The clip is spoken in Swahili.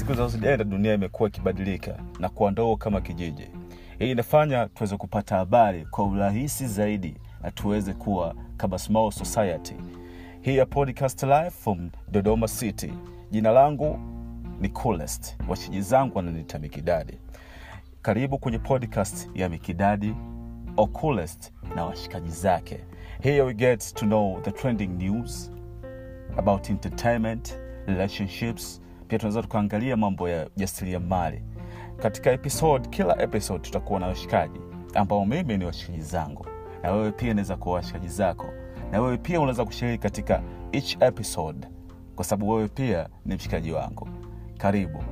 siku zinazoenda dunia imekuwa ikibadilika na kuwa ndogo kama kijiji. Hii inafanya tuweze kupata habari kwa urahisi zaidi na tuweze kuwa kama small society. Hii ya podcast live from dodoma city. Jina langu ni coolest. Washiji zangu wananita mikidadi karibu kwenye podcast ya mikidadi or na washikaji zake. Here we get to know the trending news about entertainment relationships pia tunaweza tukaangalia mambo ya jasiriamali. Katika episode kila episode tutakuwa na washikaji ambao mimi ni washikaji zangu. Na wewe pia unaweza kuwa washikaji zako. Na wewe pia unaweza kushiriki katika each episode kwa sababu wewe pia ni mshikaji wangu. Karibu